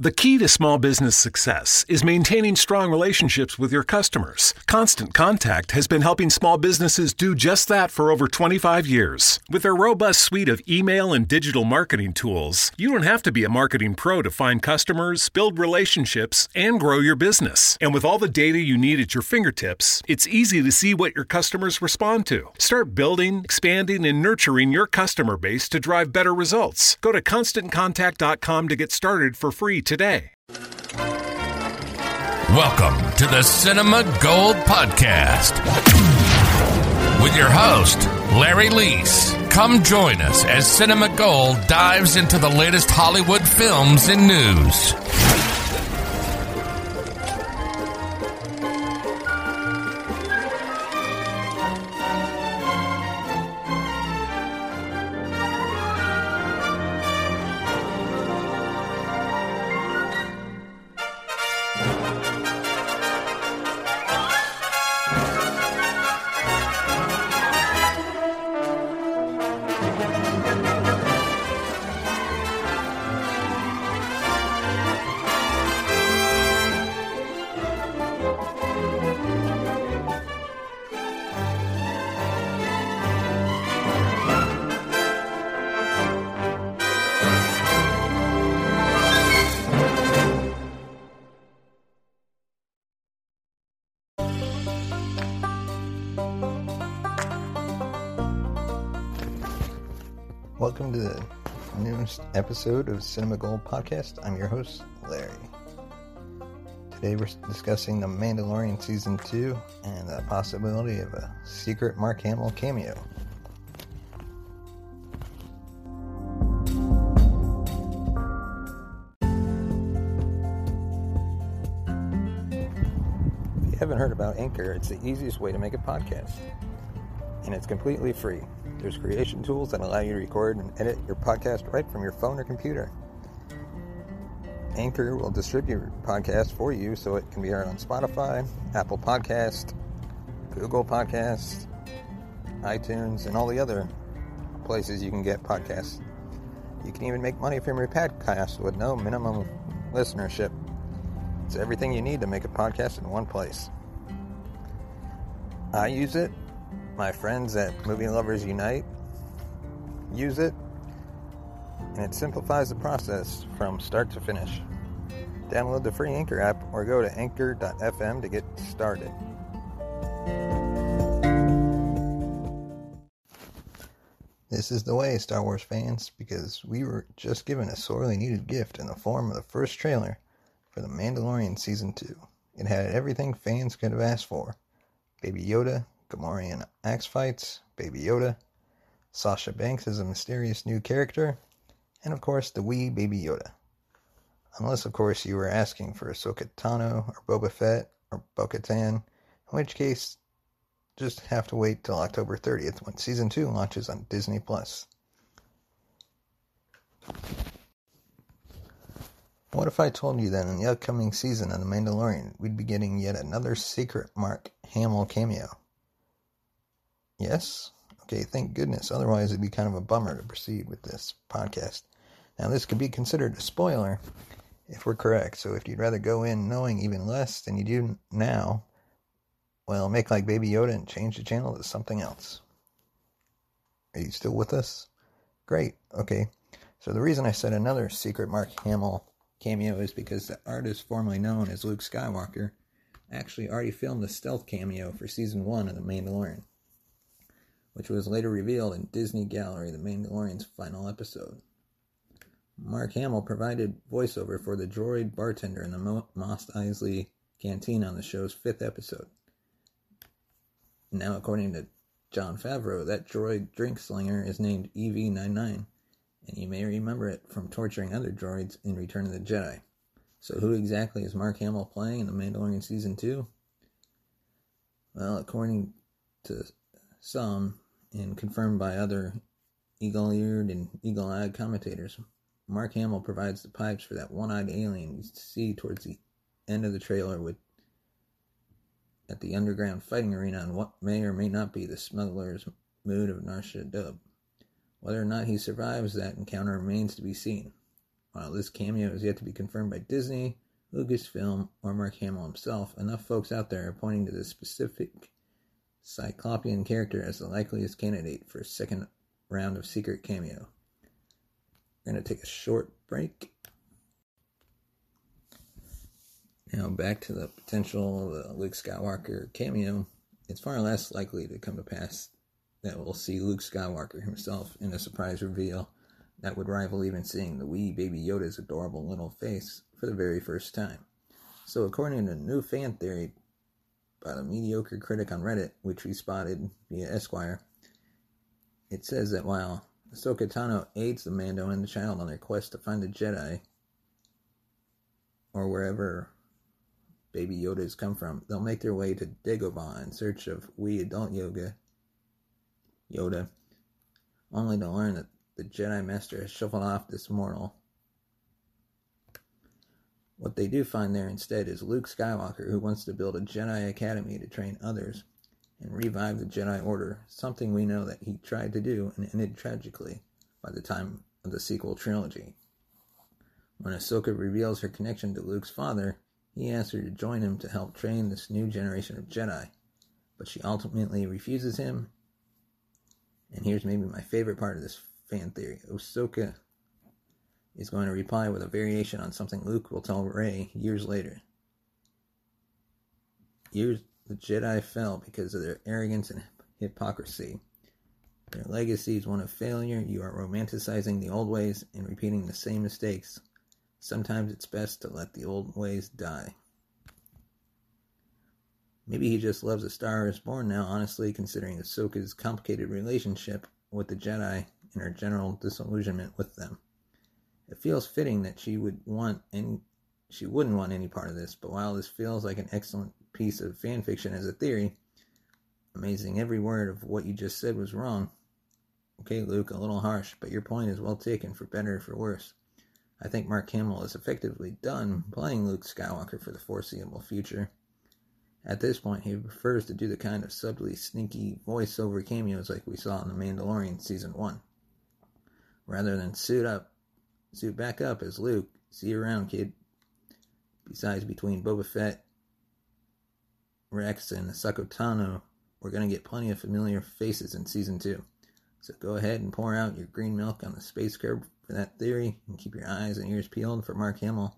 The key to small business success is maintaining strong relationships with your customers. Constant Contact has been helping small businesses do just that for over 25 years. With their robust suite of email and digital marketing tools, you don't have to be a marketing pro to find customers, build relationships, and grow your business. And with all the data you need at your fingertips, it's easy to see what your customers respond to. Start building, expanding, and nurturing your customer base to drive better results. Go to constantcontact.com to get started for free today. Welcome to the Cinema Gold Podcast with your host, Larry Leese. Come join us as Cinema Gold dives into the latest Hollywood films and news. Welcome to the newest episode of Cinema Gold Podcast. I'm your host, Larry. Today we're discussing The Mandalorian Season 2 and the possibility of a secret Mark Hamill cameo. If you haven't heard about Anchor, it's the easiest way to make a podcast. And it's completely free. There's creation tools that allow you to record and edit your podcast right from your phone or computer. Anchor will distribute your podcast for you so it can be heard on Spotify, Apple Podcast, Google Podcast, iTunes, and all the other places you can get podcasts. You can even make money from your podcast with no minimum listenership. It's everything you need to make a podcast in one place. I use it. My friends at Movie Lovers Unite use it. And it simplifies the process from start to finish. Download the free Anchor app or go to anchor.fm to get started. This is the way, Star Wars fans, because we were just given a sorely needed gift in the form of the first trailer for The Mandalorian Season 2. It had everything fans could have asked for Baby Yoda, Gamorrean axe fights, Baby Yoda, Sasha Banks as a mysterious new character, and of course the wee Baby Yoda. Unless, of course, you were asking for Ahsoka Tano or Boba Fett or Bo-Katan, in which case just have to wait till October 30th when season 2 launches on Disney Plus. What if I told you that in the upcoming season of The Mandalorian, we'd be getting yet another secret Mark Hamill cameo? Yes? Okay, thank goodness. Otherwise, it'd be kind of a bummer to proceed with this podcast. Now, this could be considered a spoiler if we're correct. So if you'd rather go in knowing even less than you do now, well, make like Baby Yoda and change the channel to something else. Are you still with us? Great. Okay. So the reason I said another secret Mark Hamill cameo is because the artist formerly known as Luke Skywalker actually already filmed the stealth cameo for season one of The Mandalorian, which was later revealed in Disney Gallery, The Mandalorian's final episode. Mark Hamill provided voiceover for the droid bartender in the Mos Eisley canteen on the show's fifth episode. Now, according to Jon Favreau, that droid drink slinger is named EV99, and you may remember it from torturing other droids in Return of the Jedi. So, who exactly is Mark Hamill playing in The Mandalorian Season 2? Well, according to some, and confirmed by other eagle eared and eagle eyed commentators, Mark Hamill provides the pipes for that one eyed alien you see towards the end of the trailer with at the underground fighting arena on what may or may not be the smuggler's mood of Nar Dub. Whether or not he survives that encounter remains to be seen. While this cameo is yet to be confirmed by Disney, Lucasfilm, or Mark Hamill himself, enough folks out there are pointing to this specific Cyclopean character as the likeliest candidate for a second round of secret cameo. We're going to take a short break. Now, back to the potential the Luke Skywalker cameo. It's far less likely to come to pass that we'll see Luke Skywalker himself in a surprise reveal that would rival even seeing the wee baby Yoda's adorable little face for the very first time. So, according to new fan theory by a mediocre critic on Reddit, which we spotted via Esquire, it says that while Ahsoka Tano aids the Mando and the child on their quest to find the Jedi, or wherever Baby Yodas come from. They'll make their way to Dagobah in search of we adult Yoga, Yoda, only to learn that the Jedi Master has shuffled off this mortal. What they do find there instead is Luke Skywalker, who wants to build a Jedi Academy to train others and revive the Jedi Order, something we know that he tried to do and ended tragically by the time of the sequel trilogy. When Ahsoka reveals her connection to Luke's father, he asks her to join him to help train this new generation of Jedi, but she ultimately refuses him. And here's maybe my favorite part of this fan theory Ahsoka is going to reply with a variation on something Luke will tell Rey years later. Years the Jedi fell because of their arrogance and hypocrisy. Their legacy is one of failure. You are romanticizing the old ways and repeating the same mistakes. Sometimes it's best to let the old ways die. Maybe he just loves A Star is Born now, honestly, considering Ahsoka's complicated relationship with the Jedi and her general disillusionment with them. It feels fitting that she would want and she wouldn't want any part of this, but while this feels like an excellent piece of fan fiction as a theory. Amazing every word of what you just said was wrong. Okay, Luke, a little harsh, but your point is well taken for better or for worse. I think Mark Hamill is effectively done playing Luke Skywalker for the foreseeable future. At this point, he prefers to do the kind of subtly sneaky voiceover cameos like we saw in The Mandalorian Season 1. Rather than suit up, suit back up as Luke, see you around, kid. Besides, between Boba Fett Rex and Ahsoka Tano, we're going to get plenty of familiar faces in season two. So go ahead and pour out your green milk on the space curb for that theory, and keep your eyes and ears peeled for Mark Hamill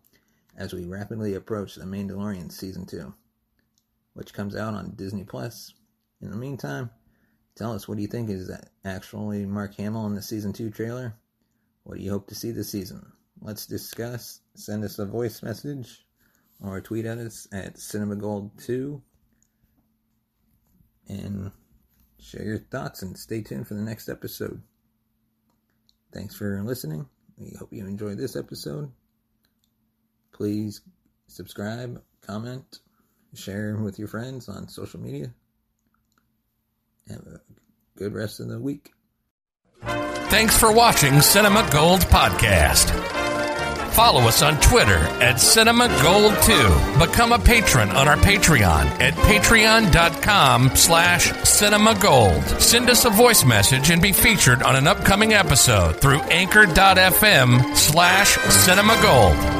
as we rapidly approach The Mandalorian season two, which comes out on Disney Plus. In the meantime, tell us what do you think is that actually Mark Hamill in the season two trailer? What do you hope to see this season? Let's discuss. Send us a voice message or tweet at us at cinemagold2 and share your thoughts and stay tuned for the next episode. Thanks for listening. We hope you enjoyed this episode. Please subscribe, comment, share with your friends on social media. Have a good rest of the week. Thanks for watching Cinema Gold Podcast. Follow us on Twitter at Cinema Gold 2. Become a patron on our Patreon at patreon.com slash cinema gold. Send us a voice message and be featured on an upcoming episode through anchor.fm slash cinema gold.